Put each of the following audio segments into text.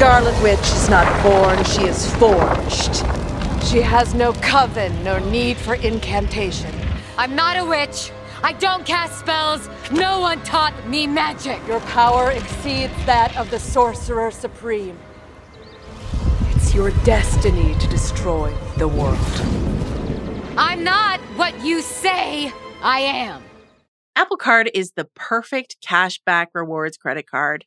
Scarlet Witch is not born, she is forged. She has no coven, no need for incantation. I'm not a witch. I don't cast spells. No one taught me magic. Your power exceeds that of the Sorcerer Supreme. It's your destiny to destroy the world. I'm not what you say I am. Apple Card is the perfect cashback rewards credit card.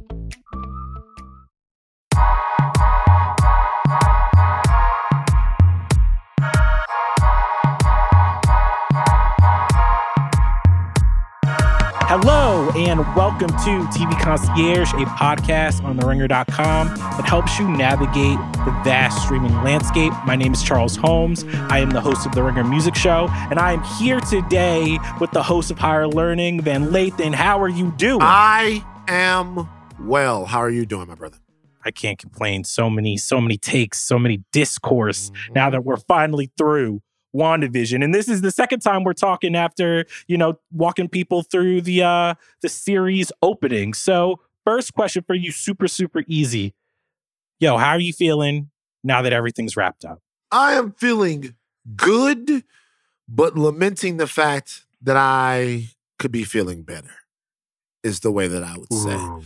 Hello, and welcome to TV Concierge, a podcast on TheRinger.com that helps you navigate the vast streaming landscape. My name is Charles Holmes. I am the host of The Ringer Music Show, and I am here today with the host of Higher Learning, Van Lathan. How are you doing? I am well. How are you doing, my brother? I can't complain. So many, so many takes, so many discourse mm-hmm. now that we're finally through WandaVision. And this is the second time we're talking after, you know, walking people through the uh the series opening. So, first question for you, super, super easy. Yo, how are you feeling now that everything's wrapped up? I am feeling good, but lamenting the fact that I could be feeling better, is the way that I would say. Ooh.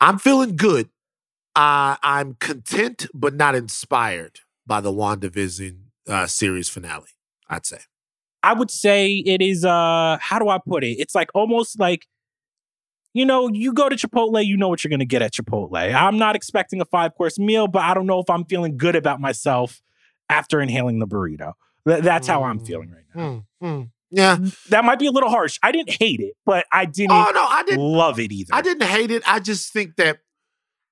I'm feeling good. Uh, I'm content, but not inspired by the WandaVision uh, series finale. I'd say. I would say it is uh how do I put it? It's like almost like you know, you go to Chipotle, you know what you're going to get at Chipotle. I'm not expecting a five course meal, but I don't know if I'm feeling good about myself after inhaling the burrito. Th- that's mm. how I'm feeling right now. Mm, mm. Yeah. That might be a little harsh. I didn't hate it, but I didn't, oh, no, I didn't love it either. I didn't hate it. I just think that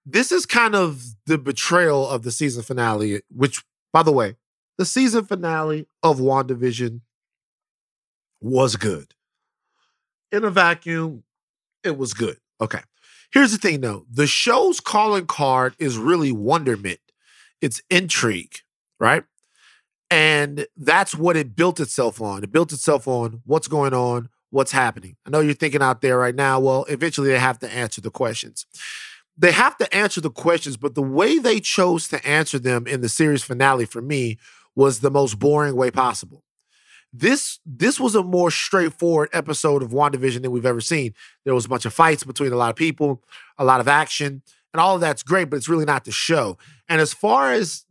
this is kind of the betrayal of the season finale, which, by the way, the season finale of WandaVision was good. In a vacuum, it was good. Okay. Here's the thing though the show's calling card is really wonderment, it's intrigue, right? And that's what it built itself on. It built itself on what's going on, what's happening. I know you're thinking out there right now, well, eventually they have to answer the questions. They have to answer the questions, but the way they chose to answer them in the series finale for me was the most boring way possible. This this was a more straightforward episode of WandaVision than we've ever seen. There was a bunch of fights between a lot of people, a lot of action, and all of that's great, but it's really not the show. And as far as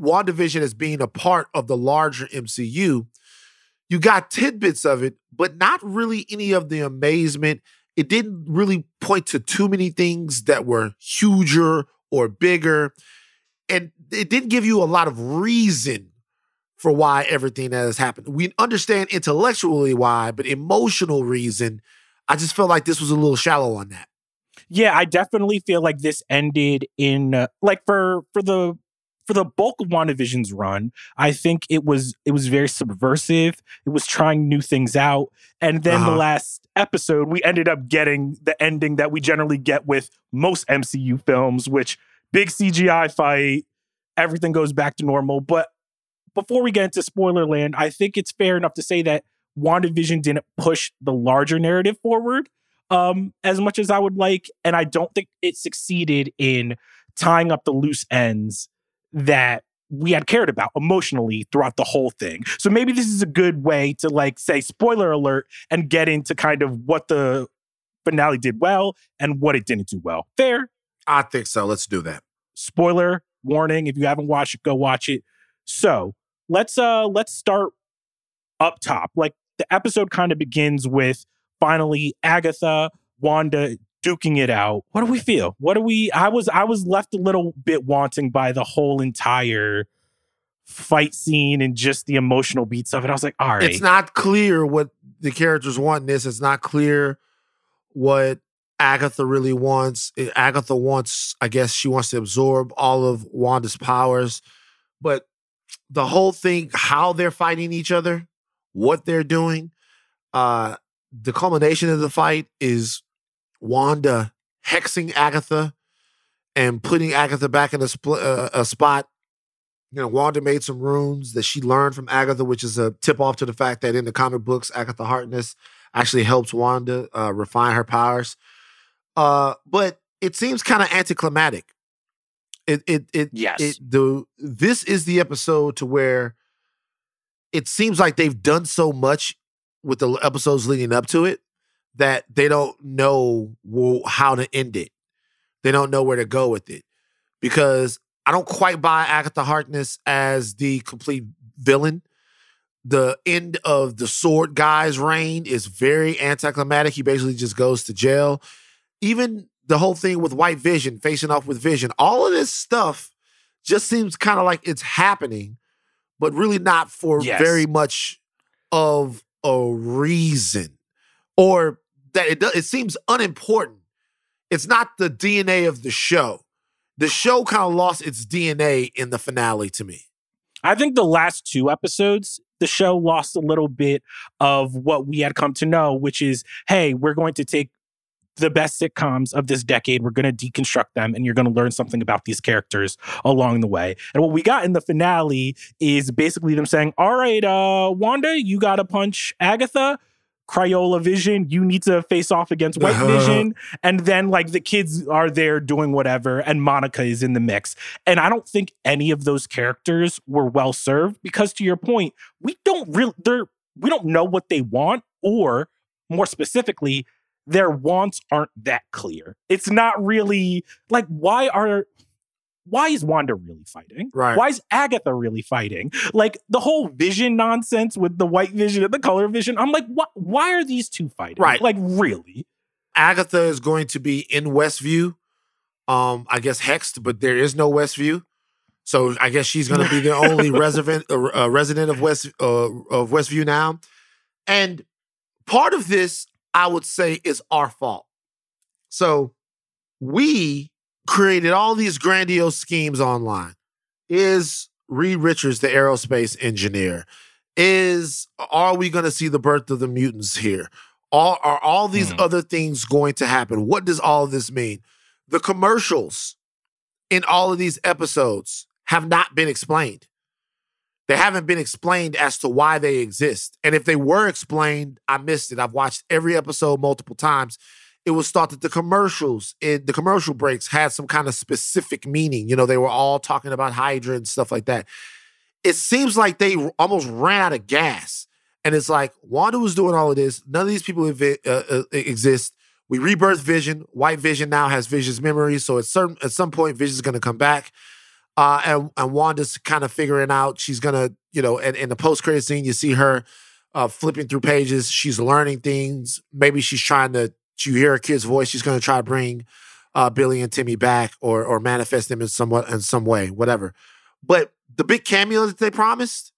WandaVision as being a part of the larger MCU, you got tidbits of it, but not really any of the amazement. It didn't really point to too many things that were huger or bigger. And it didn't give you a lot of reason for why everything that has happened. We understand intellectually why, but emotional reason, I just felt like this was a little shallow on that. Yeah, I definitely feel like this ended in uh, like for for the for the bulk of WandaVision's run, I think it was it was very subversive. It was trying new things out. And then uh-huh. the last episode, we ended up getting the ending that we generally get with most MCU films, which big CGI fight, everything goes back to normal. But before we get into spoiler land, I think it's fair enough to say that WandaVision didn't push the larger narrative forward um, as much as I would like. And I don't think it succeeded in tying up the loose ends that we had cared about emotionally throughout the whole thing. So maybe this is a good way to like say spoiler alert and get into kind of what the finale did well and what it didn't do well. Fair? I think so. Let's do that. Spoiler warning if you haven't watched it, go watch it. So, let's uh let's start up top. Like the episode kind of begins with finally Agatha, Wanda duking it out. What do we feel? What do we I was I was left a little bit wanting by the whole entire fight scene and just the emotional beats of it. I was like, all right. It's not clear what the characters want in this. It's not clear what Agatha really wants. Eh, Agatha wants, I guess she wants to absorb all of Wanda's powers. But the whole thing, how they're fighting each other, what they're doing, uh, the culmination of the fight is Wanda hexing Agatha and putting Agatha back in a, spl- uh, a spot you know, Wanda made some runes that she learned from Agatha, which is a tip off to the fact that in the comic books, Agatha Harkness actually helps Wanda uh, refine her powers. Uh, but it seems kind of anticlimactic. It it it yes. It, the this is the episode to where it seems like they've done so much with the episodes leading up to it that they don't know how to end it. They don't know where to go with it because I don't quite buy Agatha Harkness as the complete villain. The end of the sword guy's reign is very anticlimactic. He basically just goes to jail. Even the whole thing with White Vision facing off with Vision, all of this stuff just seems kind of like it's happening, but really not for yes. very much of a reason, or that it it seems unimportant. It's not the DNA of the show the show kind of lost its DNA in the finale to me. I think the last two episodes, the show lost a little bit of what we had come to know, which is hey, we're going to take the best sitcoms of this decade. We're going to deconstruct them and you're going to learn something about these characters along the way. And what we got in the finale is basically them saying, all right, uh, Wanda, you got to punch Agatha. Crayola Vision, you need to face off against White uh-huh. Vision. And then like the kids are there doing whatever, and Monica is in the mix. And I don't think any of those characters were well served because to your point, we don't really they're we don't know what they want, or more specifically, their wants aren't that clear. It's not really like why are why is Wanda really fighting? Right. Why is Agatha really fighting? Like the whole vision nonsense with the white vision and the color vision. I'm like, what? Why are these two fighting? Right. Like really? Agatha is going to be in Westview. Um, I guess hexed, but there is no Westview. So I guess she's going to be the only resident uh, uh, resident of West uh, of Westview now. And part of this, I would say, is our fault. So we created all these grandiose schemes online. Is Reed Richards the aerospace engineer? Is are we going to see the birth of the mutants here? All, are all these mm. other things going to happen? What does all of this mean? The commercials in all of these episodes have not been explained. They haven't been explained as to why they exist. And if they were explained, I missed it. I've watched every episode multiple times it was thought that the commercials in the commercial breaks had some kind of specific meaning. You know, they were all talking about Hydra and stuff like that. It seems like they almost ran out of gas. And it's like Wanda was doing all of this. None of these people evi- uh, uh, exist. We rebirth Vision. White Vision now has Vision's memories. So at certain at some point, Vision's going to come back. Uh, and, and Wanda's kind of figuring out she's to, you know, and in the post credit scene, you see her uh, flipping through pages. She's learning things. Maybe she's trying to you hear a kid's voice, she's to try to bring uh, Billy and Timmy back or or manifest them in somewhat in some way, whatever. But the big cameo that they promised,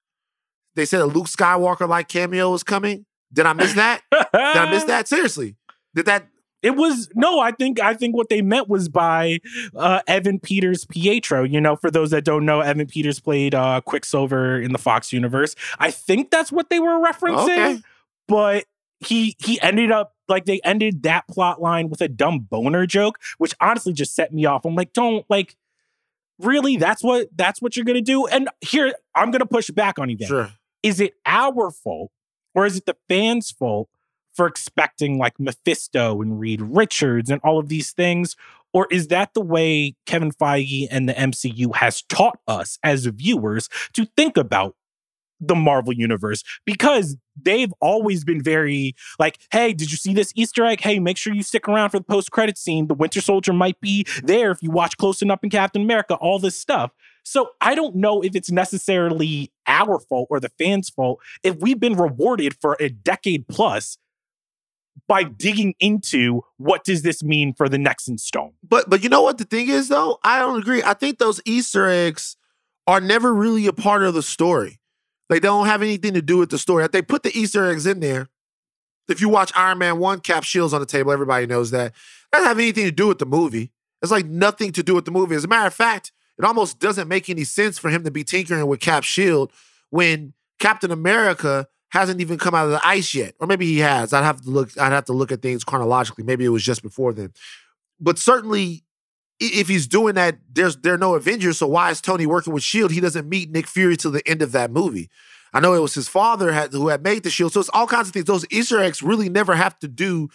they said a Luke Skywalker like cameo was coming. Did I miss that? Did I miss that? Seriously, did that? It was no. I think I think what they meant was by uh, Evan Peters Pietro. You know, for those that don't know, Evan Peters played uh, Quicksilver in the Fox universe. I think that's what they were referencing. Okay. But he he ended up like they ended that plot line with a dumb boner joke, which honestly just set me off. I'm like, don't like really that's what that's what you're gonna do. And here I'm gonna push back on you then. Sure. Is it our fault or is it the fans' fault for expecting like Mephisto and Reed Richards and all of these things? Or is that the way Kevin Feige and the MCU has taught us as viewers to think about the Marvel universe because they've always been very like, hey, did you see this Easter egg? Hey, make sure you stick around for the post credit scene. The Winter Soldier might be there if you watch close enough in Captain America, all this stuff. So I don't know if it's necessarily our fault or the fans' fault if we've been rewarded for a decade plus by digging into what does this mean for the next in stone. But but you know what the thing is though? I don't agree. I think those Easter eggs are never really a part of the story. They don't have anything to do with the story. They put the Easter eggs in there, if you watch Iron Man 1, Cap Shields on the table, everybody knows that. That doesn't have anything to do with the movie. It's like nothing to do with the movie. As a matter of fact, it almost doesn't make any sense for him to be tinkering with Cap Shield when Captain America hasn't even come out of the ice yet. Or maybe he has. I'd have to look, I'd have to look at things chronologically. Maybe it was just before then. But certainly if he's doing that, there's there are no Avengers. So why is Tony working with Shield? He doesn't meet Nick Fury till the end of that movie. I know it was his father had, who had made the Shield. So it's all kinds of things. Those Easter eggs really never have to do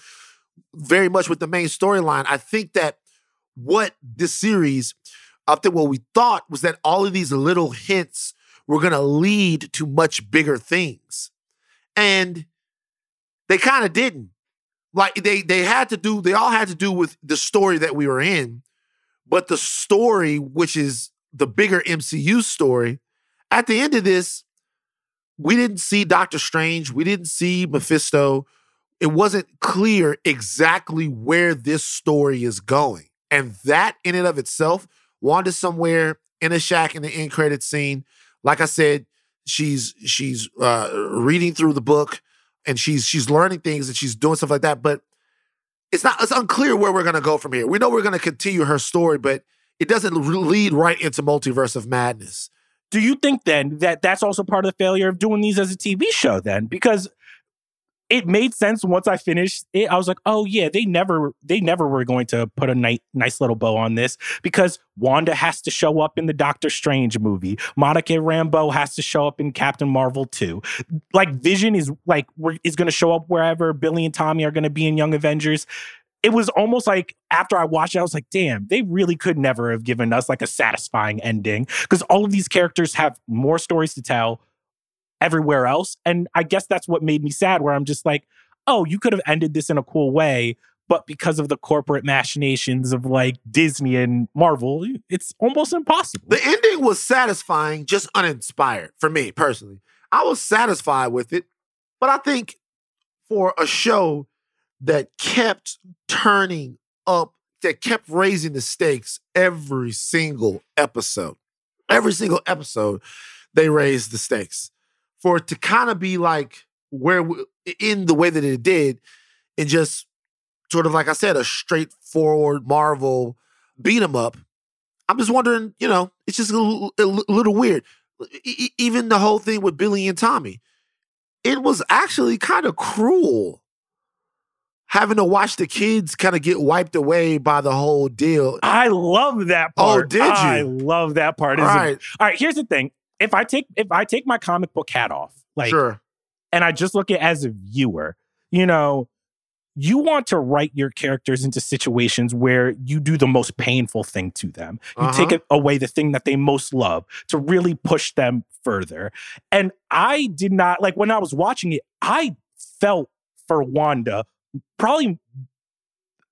very much with the main storyline. I think that what this series, I think what we thought was that all of these little hints were going to lead to much bigger things, and they kind of didn't. Like they they had to do. They all had to do with the story that we were in but the story, which is the bigger MCU story, at the end of this, we didn't see Doctor Strange. We didn't see Mephisto. It wasn't clear exactly where this story is going. And that in and of itself, Wanda somewhere in a shack in the end credit scene. Like I said, she's she's uh, reading through the book and she's she's learning things and she's doing stuff like that. But it's not it's unclear where we're going to go from here. We know we're going to continue her story, but it doesn't lead right into multiverse of madness. Do you think then that that's also part of the failure of doing these as a TV show then? Because it made sense once I finished it. I was like, oh yeah, they never they never were going to put a nice nice little bow on this because Wanda has to show up in the Doctor Strange movie. Monica Rambeau has to show up in Captain Marvel too. Like Vision is like is going to show up wherever Billy and Tommy are going to be in Young Avengers. It was almost like after I watched it, I was like, damn, they really could never have given us like a satisfying ending because all of these characters have more stories to tell everywhere else. And I guess that's what made me sad, where I'm just like, oh, you could have ended this in a cool way. But because of the corporate machinations of like Disney and Marvel, it's almost impossible. The ending was satisfying, just uninspired for me personally. I was satisfied with it, but I think for a show that kept turning up, that kept raising the stakes every single episode, every single episode, they raised the stakes for it to kind of be like where we, in the way that it did, and just sort of like I said, a straightforward Marvel beat 'em up. I'm just wondering, you know, it's just a little, a little weird. E- even the whole thing with Billy and Tommy, it was actually kind of cruel having to watch the kids kind of get wiped away by the whole deal. I love that oh, part. Oh, did you? I love that part. All It's a- right, All right, here's the thing. If I take if I take my comic book hat off, like sure. and I just look at it as a viewer, you know, you want to write your characters into situations where you do the most painful thing to them. You take Uh-huh. it away the thing that they most love to really push them further. And I did not like when I was watching it, I felt for Wanda probably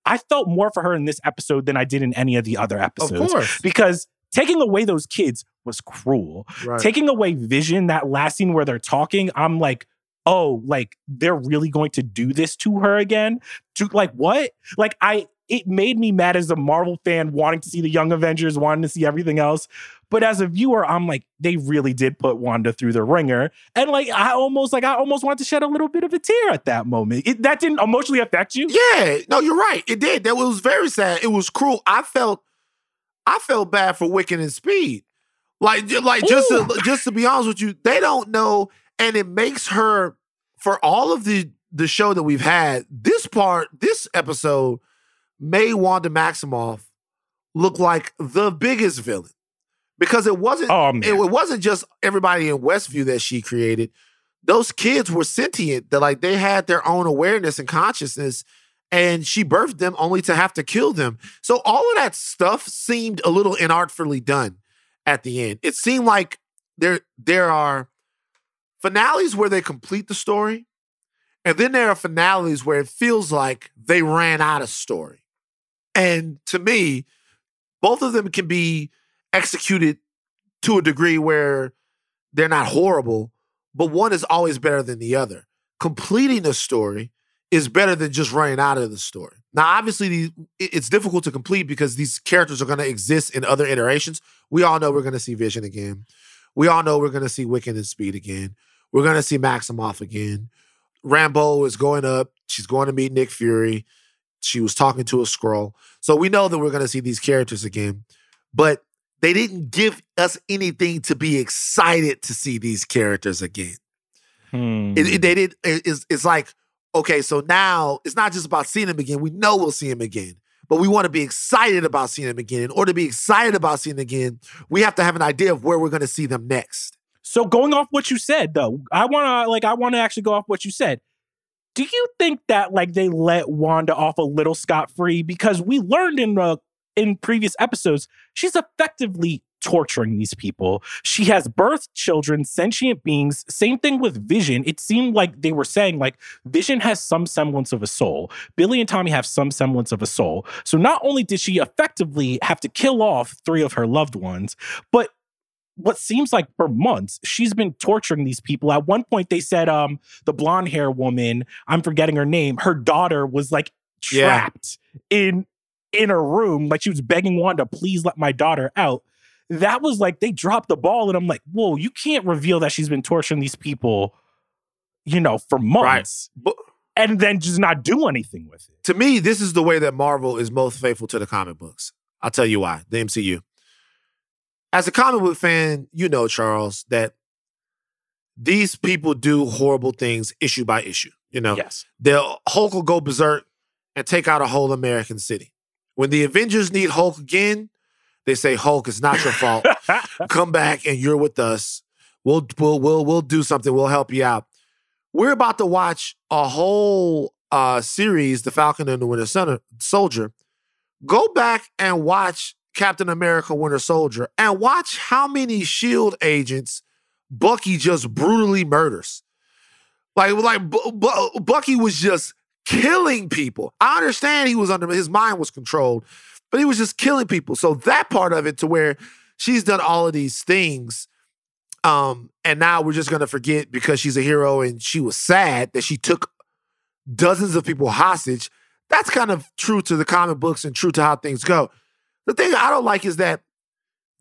I felt more for her in this episode than I did in any of the other Of episodes course. because taking away those kids was cruel. Right. Taking away Vision, that last scene where they're talking, I'm like, oh, like they're really going to do this to her again? To like what? Like I it made me mad as a Marvel fan wanting to see the Young Avengers, wanting to see everything else. But as a viewer, I'm like, they really did put Wanda through the wringer. And like I almost like I almost wanted to shed a little bit of a tear at that moment. It, that didn't emotionally affect you? Yeah, no, you're right. It did. That was very sad. It was cruel. I felt, I felt bad for Wiccan and Speed. Like, like just to, just to be honest with you, they don't know, and it makes her for all of the the show that we've had. This part, this episode, made Wanda Maximoff look like the biggest villain because it wasn't. Oh it, it wasn't just everybody in Westview that she created. Those kids were sentient. That like they had their own awareness and consciousness, and she birthed them only to have to kill them. So all of that stuff seemed a little inartfully done at the end. It seemed like there there are finales where they complete the story, and then there are finales where it feels like they ran out of story. And to me, both of them can be executed to a degree where they're not horrible, but one is always better than the other. Completing a story is better than just running out of the story. Now, obviously, these, it's difficult to complete because these characters are going to exist in other iterations. We all know we're going to see Vision again. We all know we're going to see Wiccan and Speed again. We're going to see Maximoff again. Rambeau is going up. She's going to meet Nick Fury. She was talking to a Skrull. So we know that we're going to see these characters again. But they didn't give us anything to be excited to see these characters again. Hmm. It, it- they did. it- It's, it's like okay, so now it's not just about seeing him again. We know we'll see him again, but we want to be excited about seeing him again. In order to be excited about seeing him again, we have to have an idea of where we're going to see them next. So going off what you said though, I want to like I want to actually go off what you said. Do you think that like they let Wanda off a little scot free because we learned in the in previous episodes she's effectively torturing these people. She has birthed children, sentient beings. Same thing with Vision. It seemed like they were saying like Vision has some semblance of a soul. Billy and Tommy have some semblance of a soul. So not only did she effectively have to kill off three of her loved ones, but what seems like for months she's been torturing these people at one point they said um the blonde hair woman i'm forgetting her name her daughter was like Yeah. trapped in in a room like she was begging wanda please let my daughter out that was like they dropped the ball and i'm like whoa you can't reveal that she's been torturing these people you know for months But and then just not do anything with it to me, this is the way that Marvel is most faithful to the comic books. I'll tell you why. The MCU. As a comic book fan, you know, Charles, that these people do horrible things issue by issue. You know, yes the Hulk will go berserk and take out a whole American city. When the Avengers need Hulk again, they say, Hulk, it's not your fault. Come back and you're with us. We'll we'll we'll we'll do something. We'll help you out. We're about to watch a whole uh series, The Falcon and the Winter Soldier. Go back and watch Captain America Winter Soldier and watch how many shield agents Bucky just brutally murders. Like like Bu- Bu- Bucky was just killing people. I understand he was under his mind was controlled, but he was just killing people. So that part of it to where she's done all of these things um and now we're just to forget because she's a hero and she was sad that she took dozens of people hostage. That's kind of true to the comic books and true to how things go. The thing I don't like is that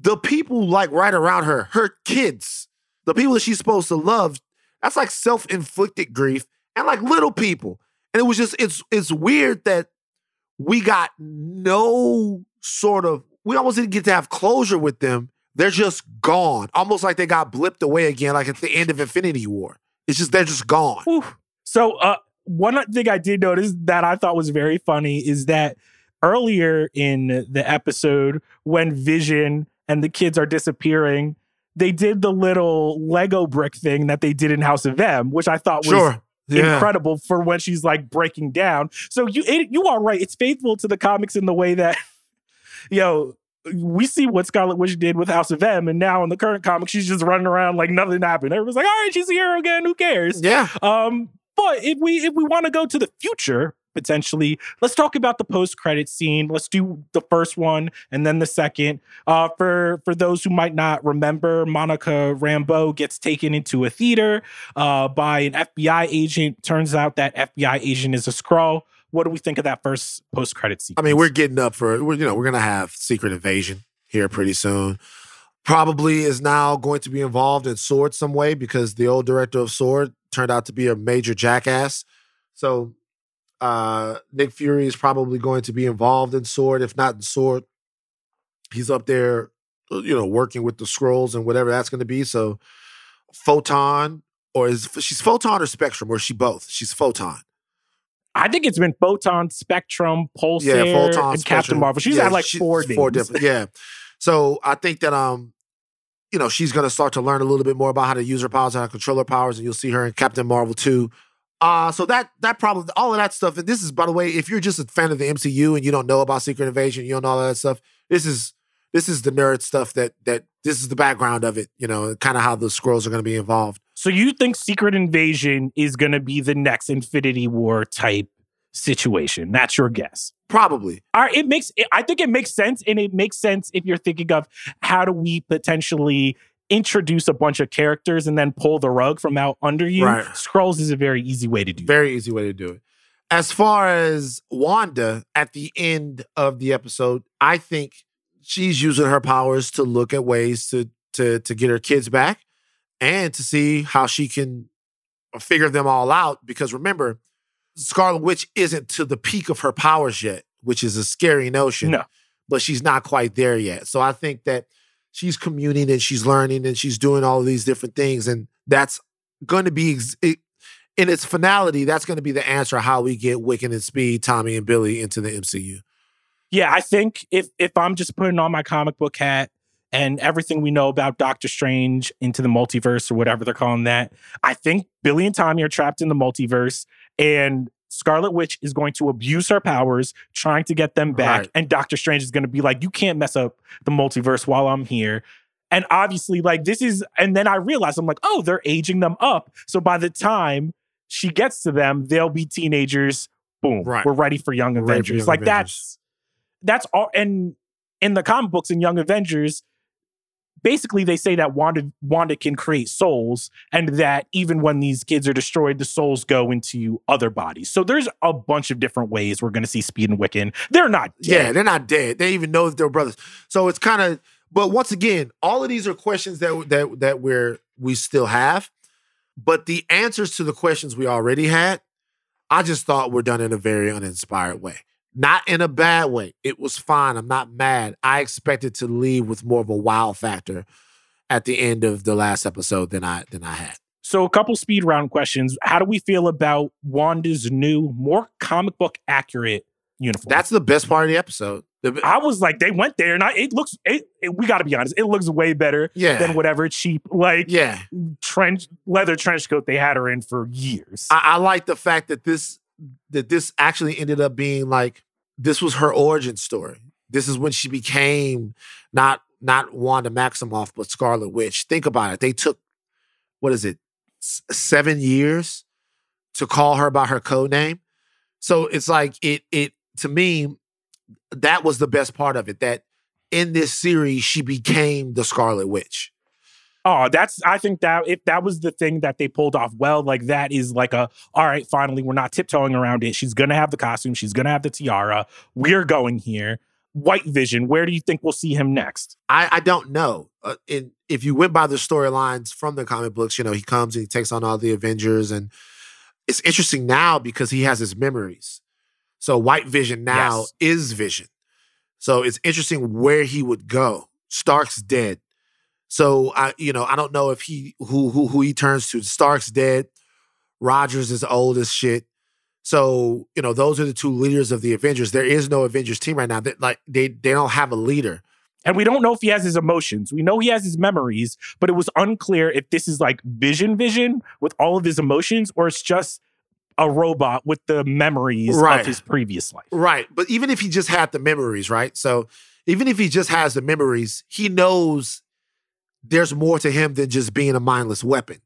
the people like right around her, her kids, the people that she's supposed to love, that's like self-inflicted grief and like little people. And it was just it's it's weird that we got no sort of we almost didn't get to have closure with them. They're just gone. Almost like they got blipped away again, like at the end of Infinity War. It's just they're just gone. Whew. So, uh, one thing I did notice that I thought was very funny is that earlier in the episode, when Vision and the kids are disappearing, they did the little Lego brick thing that they did in House of M, which I thought was Sure. Yeah. incredible for when she's like breaking down. So you it, you are right. It's faithful to the comics in the way that yo we see what Scarlet Witch did with House of M, and now in the current comic, she's just running around like nothing happened. Everyone's like, "All right, she's a hero again. Who cares?" Yeah. Um, but if we if we want to go to the future potentially, let's talk about the post credit scene. Let's do the first one and then the second. Uh, for for those who might not remember, Monica Rambeau gets taken into a theater uh, by an FBI agent. Turns out that FBI agent is a Skrull. What do we think of that first post credit scene? I mean, we're getting up for we're you know, we're gonna have Secret Invasion here pretty soon. Probably is now going to be involved in Sword some way because the old director of Sword turned out to be a major jackass. So uh Nick Fury is probably going to be involved in Sword, if not in Sword. He's up there, uh, you know, working with the Skrulls and whatever that's gonna be. So Photon, or is she's Photon or Spectrum, or is she both? She's Photon. I think it's been Photon, Spectrum, Pulsar, yeah, Photon, and Captain Marvel. She's Yeah, had like she- four four different. Yeah. So I think that um, you know, she's gonna start to learn a little bit more about how to use her powers, and how to control her powers, and you'll see her in Captain Marvel too. Uh, so that that probably all of that stuff. And this is, by the way, if you're just a fan of the MCU and you don't know about Secret Invasion, you don't know all that stuff. This is this is the nerd stuff that that this is the background of it. You know, kind of how the Skrulls are going to be involved. So you think Secret Invasion is going to be the next Infinity War type situation? That's your guess. Probably. All right, it makes. I think it makes sense, and it makes sense if you're thinking of how do we potentially introduce a bunch of characters and then pull the rug from out under you. Right. Skrulls is a very easy way to do. that. Very easy way to do it. As far as Wanda at the end of the episode, I think she's using her powers to look at ways to to to get her kids back and to see how she can figure them all out. Because remember, Scarlet Witch isn't to the peak of her powers yet, which is a scary notion. No. But she's not quite there yet. So I think that she's communing and she's learning and she's doing all of these different things. And that's going to be it, in its finality, that's going to be the answer how we get Wiccan and Speed, Tommy and Billy into the MCU. Yeah, I think if if I'm just putting on my comic book hat and everything we know about Doctor Strange into the multiverse or whatever they're calling that, I think Billy and Tommy are trapped in the multiverse and Scarlet Witch is going to abuse her powers, trying to get them back. Right. And Doctor Strange is going to be like, You can't mess up the multiverse while I'm here. And obviously, like, this is, and then I realized I'm like, Oh, they're aging them up. So by the time she gets to them, they'll be teenagers. Boom. Right. We're ready for Young Ready for Avengers. Young like, Avengers. that's that's all and in the comic books in Young Avengers, basically they say that Wanda Wanda can create souls, and that even when these kids are destroyed, the souls go into other bodies. So there's a bunch of different ways we're gonna see Speed and Wiccan. They're not dead. Yeah, they're not dead. They even know that they're brothers. So it's kind of, but once again, all of these are questions that that that we're we still have, but the answers to the questions we already had, I just thought were done in a very uninspired way. Not in a bad way. It was fine. I'm not mad. I expected to leave with more of a wow factor at the end of the last episode than I than I had. So a couple speed round questions. How do we feel about Wanda's new, more comic book accurate uniform? That's the best part of the episode. I was like, they went there, and I, it looks. It, it- we got to be honest. It looks way better yeah. than whatever cheap like yeah. trench leather trench coat they had her in for years. I, I like the fact that this that this actually ended up being like this was her origin story. This is when she became not not Wanda Maximoff but Scarlet Witch. Think about it. They took what is it s- seven years to call her by her code name. So it's like it it to me that was the best part of it. That in this series she became the Scarlet Witch. Oh, that's I think that if that was the thing that they pulled off well, like that is like a all right, finally, we're not tiptoeing around it. She's gonna have the costume, she's gonna have the tiara. We're going here. White Vision, where do you think we'll see him next? I, I don't know. Uh, in, if you went by the storylines from the comic books, you know, he comes and he takes on all the Avengers. And it's interesting now because he has his memories. So White Vision now Yes. is Vision. So it's interesting where he would go. Stark's dead. So I, you know, I don't know if he who who who he turns to. Stark's dead. Rogers is old as shit. So, you know, those are the two leaders of the Avengers. There is no Avengers team right now. That like they they don't have a leader. And we don't know if he has his emotions. We know he has his memories, but it was unclear if this is like Vision Vision with all of his emotions, or it's just a robot with the memories Right. of his previous life. Right. But even if he just had the memories, right? So even if he just has the memories, he knows there's more to him than just being a mindless weapon.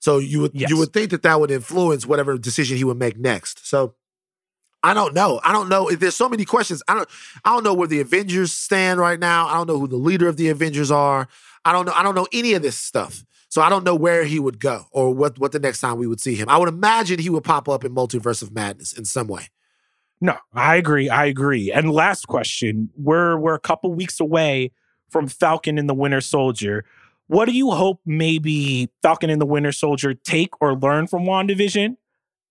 So you would Yes. you would think that that would influence whatever decision he would make next. So I don't know. I don't know. There's so many questions. I don't. I don't know where the Avengers stand right now. I don't know who the leader of the Avengers are. I don't know. I don't know any of this stuff. So I don't know where he would go or what what the next time we would see him. I would imagine he would pop up in Multiverse of Madness in some way. No, I agree. I agree. And last question: We're we're a couple weeks away from Falcon and the Winter Soldier. What do you hope maybe Falcon and the Winter Soldier take or learn from WandaVision?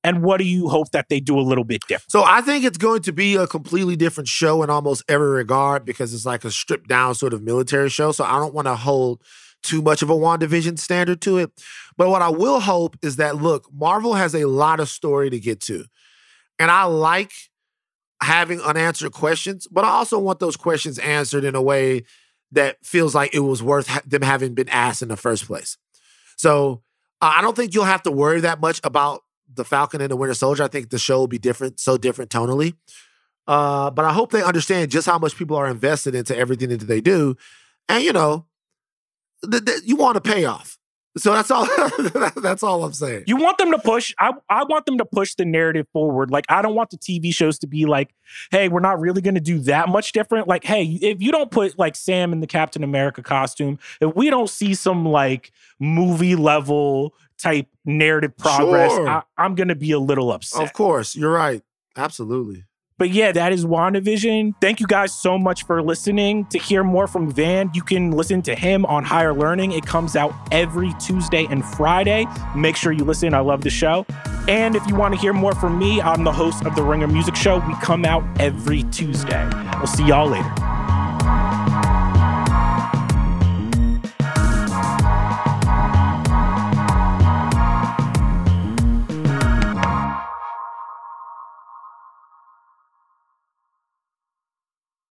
And what do you hope that they do a little bit different? So I think it's going to be a completely different show in almost every regard because it's like a stripped down sort of military show. So I don't want to hold too much of a WandaVision standard to it. But what I will hope is that look, Marvel has a lot of story to get to. And I like having unanswered questions, but I also want those questions answered in a way that feels like it was worth ha- them having been asked in the first place. So uh, I don't think you'll have to worry that much about the Falcon and the Winter Soldier. I think the show will be different, so different tonally. Uh, but I hope they understand just how much people are invested into everything that they do, and you know, th- th- you want a payoff. So that's all. that's all I'm saying. You want them to push. I I want them to push the narrative forward. Like I don't want the TV shows to be like, hey, we're not really going to do that much different. Like, hey, if you don't put like Sam in the Captain America costume, if we don't see some like movie level type narrative progress, Sure. I, I'm going to be a little upset. Of course, you're right. Absolutely. But yeah, that is WandaVision. Thank you guys so much for listening. To hear more from Van, you can listen to him on Higher Learning. It comes out every Tuesday and Friday. Make sure you listen. I love the show. And if you want to hear more from me, I'm the host of the Ringer Music Show. We come out every Tuesday. We'll see y'all later.